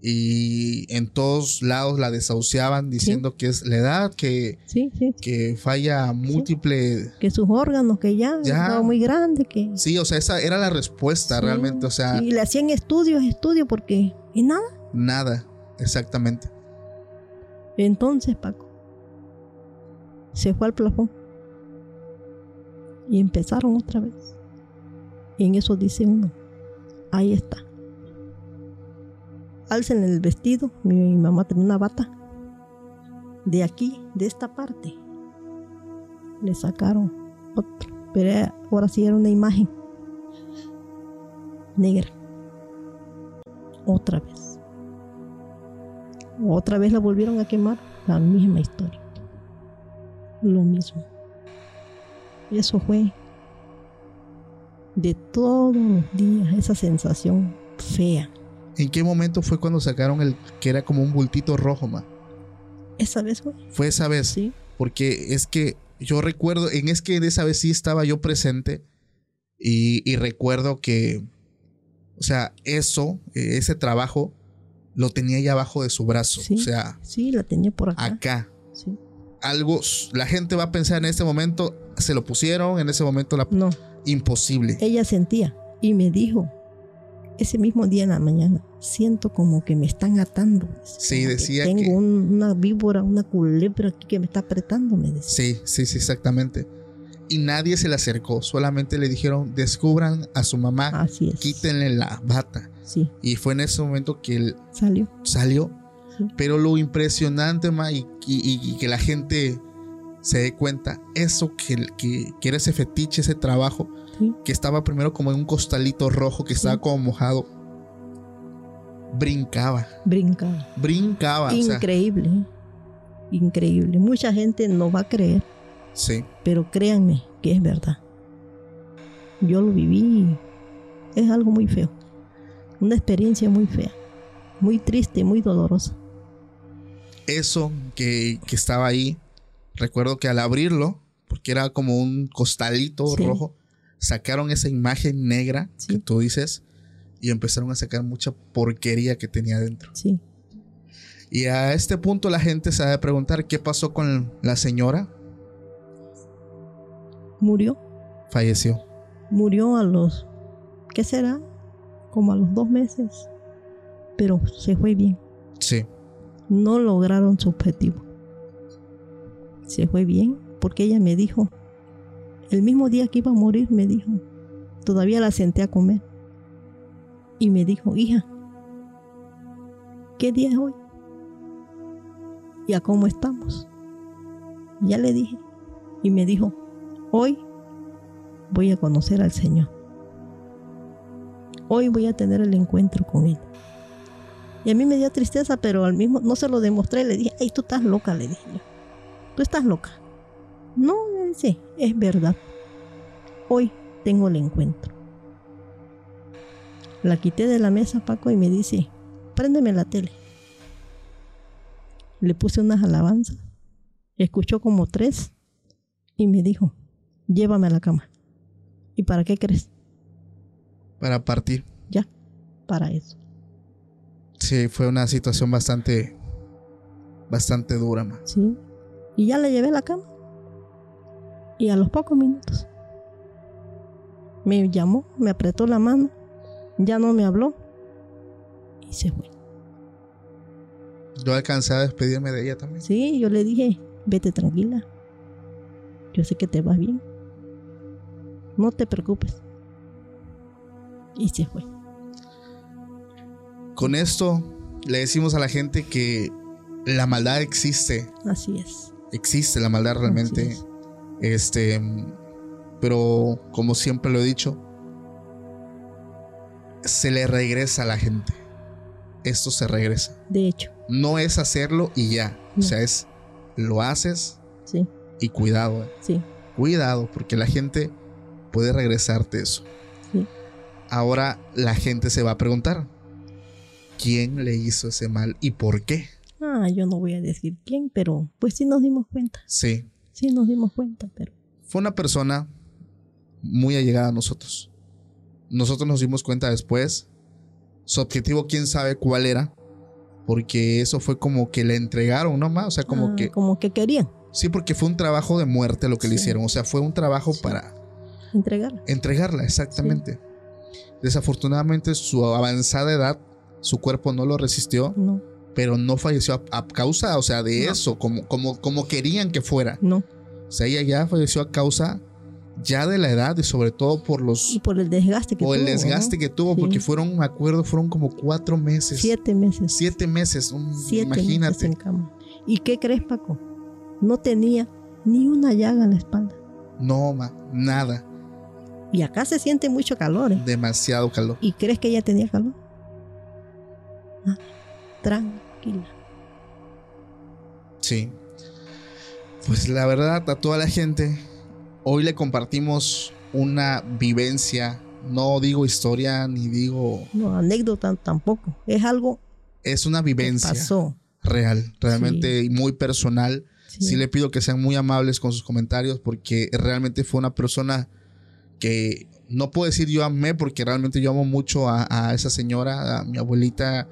y en todos lados la desahuciaban diciendo que es la edad, que, Sí, sí. que falla múltiple. Que sus órganos, que ya, Ya. estaba muy grande, que. Sí, o sea, esa era la respuesta realmente. O sea, Y le hacían estudios, estudios, porque. Y nada. nada, exactamente. Entonces, Paco. Se fue al plafón. Y empezaron otra vez. Y en eso dice uno. Ahí está. Alcen el vestido. Mi, mamá tenía una bata. De aquí, de esta parte. Le sacaron otro. Pero ahora sí era una imagen. Negra. Otra vez. Otra vez la volvieron a quemar. La misma historia. Lo mismo. Y eso fue de todos los días esa sensación fea. ¿En qué momento fue cuando sacaron el que era como un bultito rojo, ma? Esa vez fue. Fue esa vez. Sí. Porque es que yo recuerdo, en es que de esa vez sí estaba yo presente y, y recuerdo que, o sea, eso, eh, ese trabajo, lo tenía ya abajo de su brazo. Sí. O sea, Sí, la tenía por acá. acá. Sí. Algo, la gente va a pensar en este momento, se lo pusieron, en ese momento la... No, Imposible. ella sentía y me dijo ese mismo día en la mañana, siento como que me están atando. Sí, Como que decía Tengo que- un- una víbora, una culebra aquí que me está apretando, me decía. Sí, sí, sí, exactamente. Y nadie se le acercó, solamente le dijeron, descubran a su mamá, Así es. quítenle la bata. Sí, Y fue en ese momento que él salió. salió. Sí. Pero lo impresionante, ma, y, y- y que la gente se dé cuenta eso que, que, que era ese fetiche, ese trabajo. Que estaba primero como en un costalito rojo que estaba como mojado. Brincaba, Brincaba. brincaba. o sea, Increíble. Increíble. Mucha gente no va a creer, sí, pero créanme que es verdad. Yo lo viví es algo muy feo. Una experiencia muy fea. Muy triste, muy dolorosa. eso que, que estaba ahí, recuerdo que al abrirlo, porque era como un costalito Sí. rojo, sacaron esa imagen negra Sí. que tú dices y empezaron a sacar mucha porquería que tenía dentro. Sí. Y a este punto la gente se ha de preguntar qué pasó con la señora. Murió. Falleció. Murió a los, ¿qué será? Como a los dos meses. Pero se fue bien. Sí, No lograron su objetivo. Se fue bien porque ella me dijo, el mismo día que iba a morir, me dijo, todavía la senté a comer. Y me dijo, hija, ¿qué día es hoy? ¿Y a cómo estamos? Ya le dije. Y me dijo, hoy voy a conocer al Señor. Hoy voy a tener el encuentro con Él. Y a mí me dio tristeza, pero al mismo no se lo demostré. Le dije, ay, tú estás loca, le dije yo. Tú estás loca. No, dice, es verdad. Hoy tengo el encuentro. La quité de la mesa, Paco, y me dice, préndeme la tele. Le puse unas alabanzas. Escuchó como tres y me dijo, llévame a la cama. ¿Y para qué crees? para partir. Ya, para eso. Sí, fue una situación bastante, bastante dura, ma. Sí. Y ya la llevé a la cama. Y a los pocos minutos me llamó, me apretó la mano, ya no me habló y se fue. Yo alcancé a despedirme de ella también. Sí, yo le dije, vete tranquila. Yo sé que te va bien. No te preocupes. Y se fue. Con esto le decimos a la gente que la maldad existe, Así es. existe la maldad realmente. Este, pero como siempre lo he dicho, se le regresa a la gente. Esto se regresa. De hecho, No es hacerlo y ya. O sea, es lo haces sí, y cuidado. eh. sí, Cuidado, porque la gente puede regresarte eso. sí. Ahora la gente se va a preguntar, ¿quién le hizo ese mal y por qué? Ah, yo no voy a decir quién, pero pues sí nos dimos cuenta. Sí, Sí nos dimos cuenta, pero fue una persona muy allegada a nosotros. Nosotros nos dimos cuenta después. Su objetivo, quién sabe cuál era. Porque eso fue como que le entregaron nomás. O sea, como ah, que. como que querían Sí, porque fue un trabajo de muerte lo que le hicieron. O sea, fue un trabajo Sí. para entregarla. entregarla, exactamente. Desafortunadamente, su avanzada edad, su cuerpo no lo resistió. No, Pero no falleció a, a causa, o sea, de No. eso, como, como, como querían que fuera. no. O sea, ella ya falleció a causa ya de la edad y sobre todo por los Y por el desgaste que por el tuvo, desgaste ¿no? que tuvo, Sí. porque fueron, me acuerdo, fueron como cuatro meses. Siete meses. Siete meses, un- Siete meses imagínate. en cama. ¿Y qué crees, Paco? No tenía ni una llaga en la espalda. No, ma, nada. Y acá se siente mucho calor. ¿eh? Demasiado calor. ¿Y crees que ella tenía calor? Nada. Sí. Pues la verdad, a toda la gente, hoy le compartimos una vivencia. No digo historia ni digo. No, anécdota tampoco. Es algo Es una que vivencia pasó. real, realmente y muy personal. Sí. Sí le pido que sean muy amables con sus comentarios porque realmente fue una persona que no puedo decir yo amé porque realmente yo amo mucho a, a esa señora, a mi abuelita.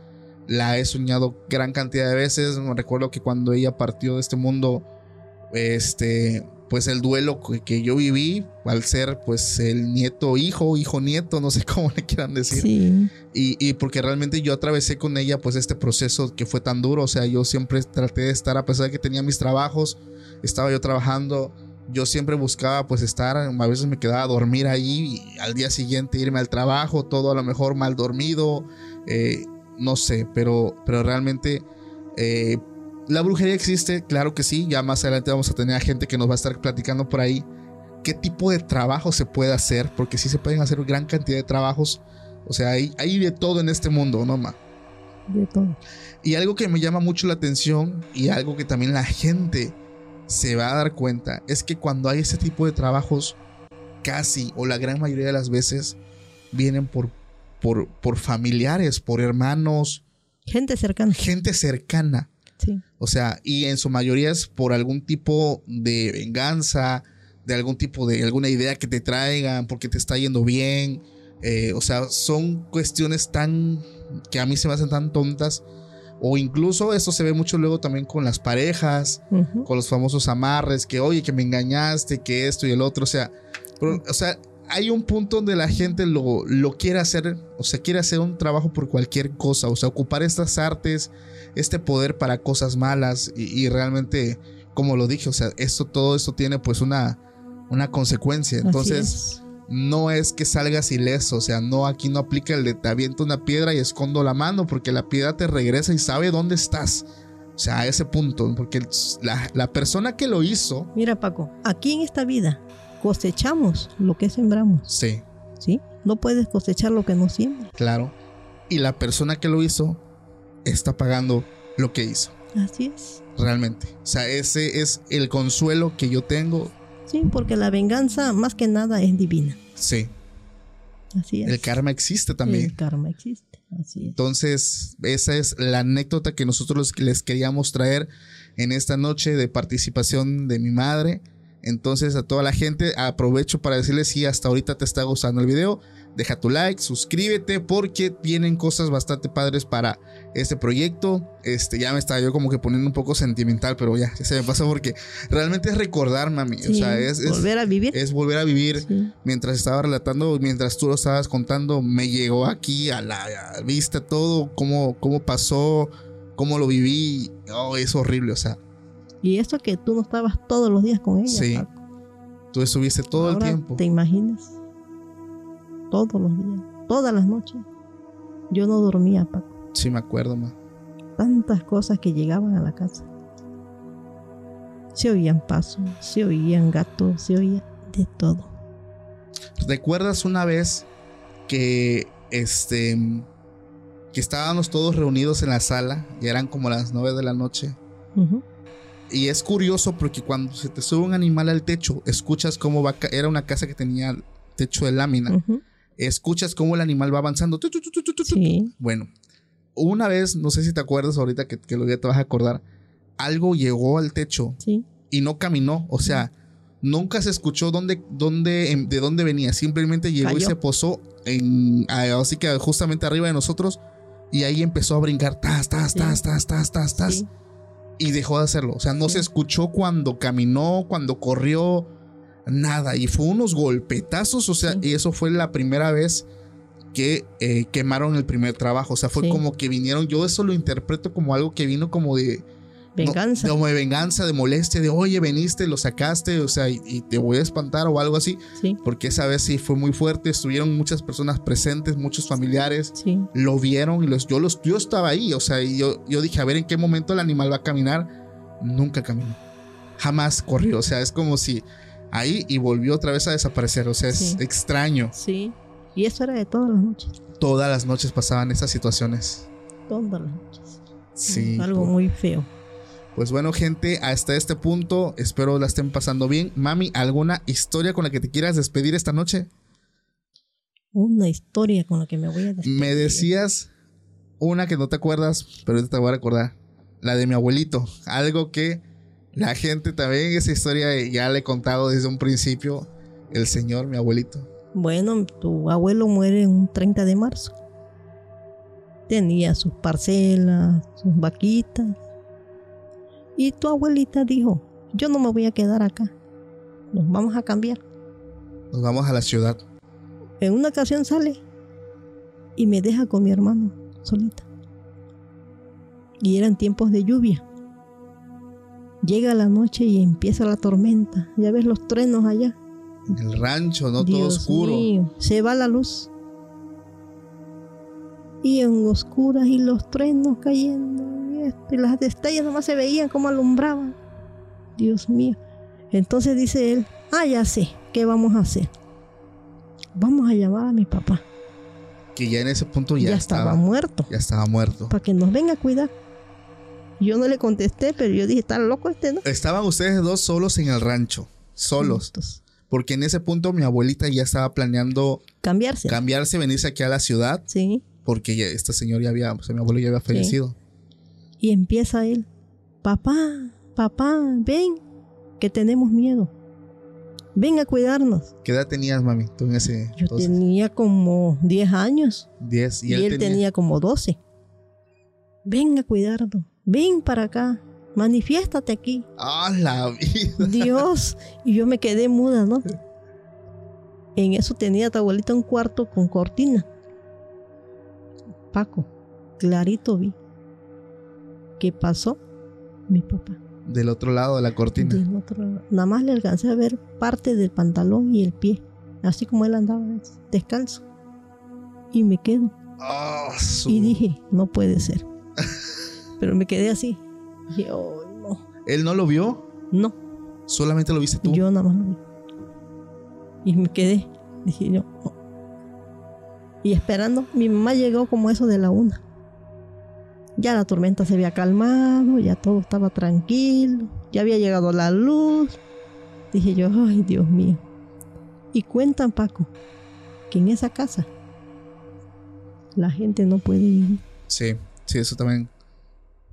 La he soñado gran cantidad de veces. Me recuerdo que cuando ella partió de este mundo, este, pues el duelo que, que yo viví al ser pues el nieto hijo, hijo nieto, no sé cómo le quieran decir. Sí. Y, y porque realmente yo atravesé con ella pues este proceso que fue tan duro. O sea, yo siempre traté de estar, a pesar de que tenía mis trabajos, estaba yo trabajando, yo siempre buscaba pues estar, a veces me quedaba a dormir ahí y al día siguiente irme al trabajo, todo a lo mejor mal dormido, eh, no sé, pero, pero realmente eh, La brujería existe, claro que sí. Ya más adelante vamos a tener a gente que nos va a estar platicando por ahí qué tipo de trabajo se puede hacer, porque sí se pueden hacer gran cantidad de trabajos. O sea, hay, hay de todo en este mundo, ¿no, ma? De todo. Y algo que me llama mucho la atención y algo que también la gente se va a dar cuenta es que cuando hay ese tipo de trabajos, casi o la gran mayoría de las veces vienen por, por, por familiares, por hermanos, Gente cercana. gente cercana. Sí. O sea, y en su mayoría es por algún tipo de venganza, de algún tipo de alguna idea que te traigan, porque te está yendo bien. Eh, o sea, son cuestiones tan que a mí se me hacen tan tontas. O incluso esto se ve mucho luego también con las parejas, Ujú. con los famosos amarres, que oye, que me engañaste, que esto y el otro. O sea, pero, o sea, hay un punto donde la gente lo, lo quiere hacer, o sea, quiere hacer un trabajo por cualquier cosa, o sea, ocupar estas artes, este poder para cosas malas y, y realmente, como lo dije, o sea, esto, todo esto tiene pues una, una consecuencia. Entonces, es. no es que salgas ileso, o sea, no, aquí no aplica el de te aviento una piedra y escondo la mano, porque la piedra te regresa y sabe dónde estás. O sea, a ese punto, porque la, la persona que lo hizo, Mira, Paco, aquí en esta vida cosechamos lo que sembramos, sí, ¿sí? No puedes cosechar lo que no siembras. claro, y la persona que lo hizo está pagando lo que hizo, Así es. realmente. O sea, ese es el consuelo que yo tengo, Sí, porque la venganza más que nada es divina. sí, Así es. el karma existe también. El karma existe. Así es. Entonces, esa es la anécdota que nosotros les queríamos traer en esta noche de participación de mi madre. Entonces, a toda la gente, aprovecho para decirles si hasta ahorita te está gustando el video, deja tu like, suscríbete porque vienen cosas bastante padres para este proyecto. Este, ya me estaba yo como que poniendo un poco sentimental, pero ya, ya se me pasó porque realmente es recordar, mami. o sea, es, es- volver a vivir. es volver a vivir Sí. mientras estaba relatando, mientras tú lo estabas contando, me llegó aquí a la a vista todo, cómo, cómo pasó, cómo lo viví. Oh, es horrible, o sea, Y eso que tú no estabas todos los días con ella. Sí, Paco. tú estuviste todo Ahora el tiempo. ¿Te imaginas? Todos los días, todas las noches. Yo no dormía, Paco. Sí, me acuerdo, ma. Tantas cosas que llegaban a la casa. Se oían pasos, se oían gatos, se oía de todo. ¿Recuerdas una vez que este que estábamos todos reunidos en la sala y eran como las nueve de la noche? Y es curioso porque cuando se te sube un animal al techo, escuchas cómo va, era una casa que tenía techo de lámina. Ujú. escuchas cómo el animal va avanzando. Tu, tu, tu. Sí. Bueno, una vez, no sé si te acuerdas ahorita que, que lo ya te vas a acordar, algo llegó al techo Sí. y no caminó. O sea, nunca se escuchó dónde, dónde, em, de dónde venía. Simplemente llegó y Cayó. se posó en, así que justamente arriba de nosotros y ahí empezó a brincar, tas, tas, Sí. tas, tas, tas, tas, tas. Y dejó de hacerlo. O sea, no se escuchó cuando caminó, cuando corrió, nada. Y fue unos golpetazos. O sea, Sí. y eso fue la primera vez que eh, quemaron el primer trabajo. O sea, fue Sí. como que vinieron. Yo eso lo interpreto como algo que vino como de. Venganza. no, como de venganza, de molestia, de oye, veniste, lo sacaste, o sea, y, y te voy a espantar o algo así. Sí. Porque esa vez sí fue muy fuerte. Estuvieron muchas personas presentes, muchos familiares Sí. lo vieron y los, yo, los, yo estaba ahí, o sea, y yo, yo dije, a ver en qué momento el animal va a caminar. Nunca caminó. Jamás corrió, o sea, es como si ahí y volvió otra vez a desaparecer, o sea, es Sí. extraño. Sí. Y eso era de todas las noches. Todas las noches pasaban estas situaciones. Todas las noches. Sí. Algo muy feo. Pues bueno, gente, hasta este punto, espero la estén pasando bien. Mami, ¿alguna historia con la que te quieras despedir esta noche? Una historia con la que me voy a despedir. Me decías una que no te acuerdas, pero ahorita te voy a recordar. La de mi abuelito. Algo que la gente también, esa historia ya le he contado desde un principio. El señor, mi abuelito. Bueno, tu abuelo muere un 30 de marzo. Tenía sus parcelas, sus vaquitas. Y tu abuelita dijo, yo no me voy a quedar acá. Nos vamos a cambiar. Nos vamos a la ciudad. En una ocasión sale y me deja con mi hermano solita. Y eran tiempos de lluvia. Llega la noche y empieza la tormenta. Ya ves los truenos allá. En el rancho, no todo oscuro. mío, se va la luz. Y en oscuras y los truenos cayendo. Y las estrellas nomás se veían como alumbraban. Dios mío. Entonces dice él, ah, ya sé, ¿qué vamos a hacer? Vamos a llamar a mi papá. Que ya en ese punto Ya, ya, estaba, muerto. Ya estaba muerto. Para que nos venga a cuidar. Yo no le contesté, pero yo dije, está loco este, ¿no? Estaban ustedes dos solos en el rancho. Solos. Entonces, Porque en ese punto mi abuelita ya estaba planeando cambiarse. cambiarse, venirse aquí a la ciudad. sí. Porque ya, este señor ya había, o sea, mi abuelo ya había fallecido. Y empieza él, papá, papá, ven, que tenemos miedo. Ven a cuidarnos. ¿Qué edad tenías, mami? Tú en ese Yo entonces? tenía como 10 años 10. y, él, tenía... como 12. Ven a cuidarnos. Ven para acá. Manifiéstate aquí. ¡Ah, la vida! Dios. Y yo me quedé muda, ¿no? En eso tenía tu abuelita un cuarto con cortina. Paco, clarito vi. ¿Qué pasó? Mi papá. Del otro lado de la cortina. Del otro lado. Nada más le alcancé a ver parte del pantalón y el pie. Así como él andaba descalzo. Y me quedo. ¡Ah, su- Y dije, no puede ser. Pero me quedé así. Dije, oh, no. ¿Él no lo vio? No. Solamente lo viste tú. Yo nada más lo vi. Y me quedé. Dije yo. no. Y esperando, mi mamá llegó como eso de la una. Ya la tormenta se había calmado, ya todo estaba tranquilo, ya había llegado la luz. Dije yo, ay Dios mío. Y cuentan, Paco, que en esa casa la gente no puede vivir. Sí, sí, eso también.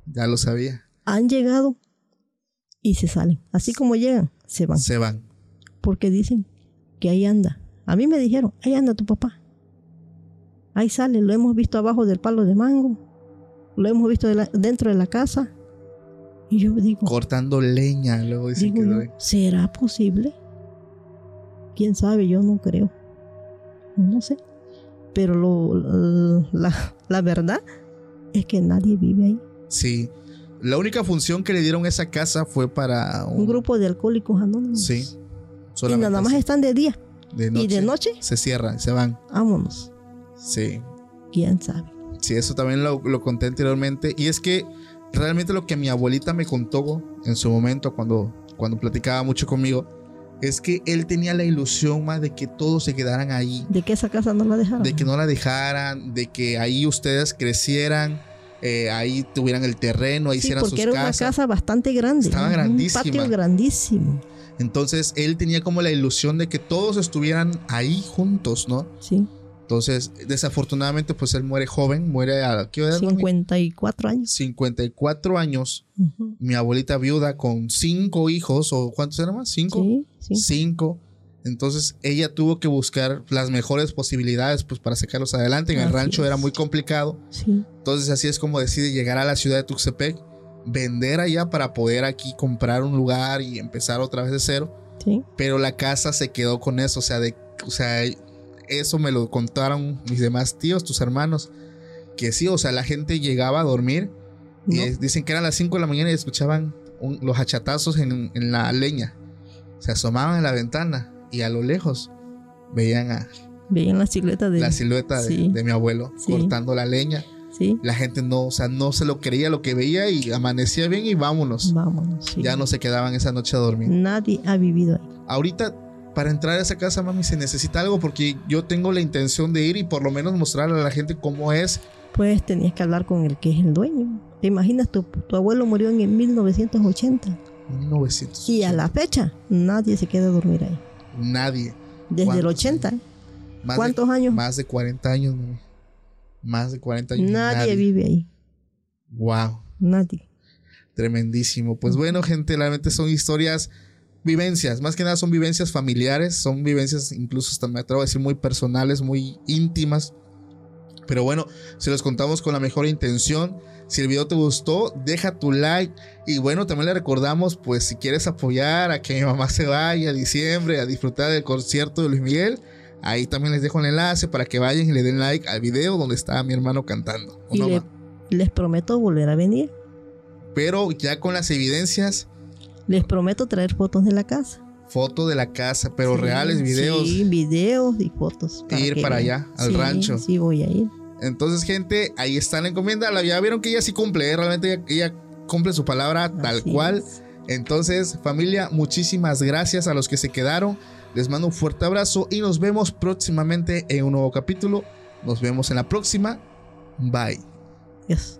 Ya lo sabía. Han llegado y se salen. Así como llegan, se van. Se van. porque dicen que ahí anda. A mí me dijeron, ahí anda tu papá. Ahí sale, lo hemos visto abajo del palo de mango, lo hemos visto de la- dentro de la casa. Y yo digo, Cortando leña. Luego dicen digo que yo. ¿será posible? ¿Quién sabe? Yo no creo. No sé. Pero lo, la, la verdad es que nadie vive ahí. Sí. La única función que le dieron a esa casa fue para Un grupo de alcohólicos anónimos. Sí. Y Solamente nada más están de día. de noche. Y de noche, Se cierran, se van. vámonos. Sí. ¿Quién sabe? Sí, eso también lo, lo conté anteriormente. Y es que realmente lo que mi abuelita me contó en su momento cuando, cuando platicaba mucho conmigo, es que él tenía la ilusión más de que todos se quedaran ahí, De que esa casa no la dejaron. de que no la dejaran, de que ahí ustedes crecieran, eh, ahí tuvieran el terreno, ahí Sí, hicieran porque sus era casas. una casa bastante grande. Estaba un grandísima. patio grandísimo. Entonces él tenía como la ilusión de que todos estuvieran ahí juntos, ¿no? Sí, Entonces, desafortunadamente, pues él muere joven, muere a ¿qué edad? mami? 54 años. 54 años. Mi abuelita viuda con cinco hijos, o ¿cuántos eran más? ¿Cinco? Sí, sí. Cinco. Entonces ella tuvo que buscar las mejores posibilidades pues, para sacarlos adelante. En el rancho era muy complicado. sí. Entonces así es como decide llegar a la ciudad de Tuxtepec, vender allá para poder aquí comprar un lugar y empezar otra vez de cero. sí. Pero la casa se quedó con eso. O sea, de, o sea, eso me lo contaron mis demás tíos, tus hermanos. Que sí, o sea, la gente llegaba a dormir y No. es- dicen que eran las 5 de la mañana y escuchaban un- los achatazos en, en la leña. Se asomaban en la ventana y a lo lejos veían a Veían la silueta de. la silueta de, sí. de mi abuelo Sí. cortando la leña. Sí. La gente no, o sea, no se lo creía lo que veía y amanecía bien y vámonos. Vámonos. sí. Ya no se quedaban esa noche a dormir. Nadie ha vivido ahí. Ahorita, para entrar a esa casa, mami, se necesita algo porque yo tengo la intención de ir y por lo menos mostrarle a la gente cómo es. Pues tenías que hablar con el que es el dueño. ¿Te imaginas? Tu, tu abuelo murió en el 1980. 1900. Y a la fecha, nadie se queda a dormir ahí. Nadie. Desde el ¿Cuántos 80. ¿eh? Más ¿Cuántos de, años? Más de 40 años, mami. Más de 40 años. Nadie, vive ahí. Wow. Nadie. Tremendísimo. Pues bueno, gente, realmente son historias, vivencias. Más que nada son vivencias familiares. Son vivencias, incluso hasta me atrevo a decir, muy personales, muy íntimas. Pero bueno, se los contamos con la mejor intención. Si el video te gustó, deja tu like. Y bueno, también le recordamos, pues si quieres apoyar a que mi mamá se vaya a diciembre a disfrutar del concierto de Luis Miguel, ahí también les dejo el enlace para que vayan y le den like al video donde está mi hermano cantando. ¿O Y no, le- les prometo volver a venir. Pero ya con las evidencias, Les prometo traer fotos de la casa. foto de la casa, pero Sí, reales, videos. Sí, videos y fotos. Ir que para allá, al Sí, rancho. Sí, voy a ir. Entonces, gente, ahí está la encomienda. La, ya vieron que ella sí cumple, ¿eh? realmente ella, ella cumple su palabra tal cual. es. Entonces, familia, muchísimas gracias a los que se quedaron. Les mando un fuerte abrazo y nos vemos próximamente en un nuevo capítulo. Nos vemos en la próxima. Bye. Yes.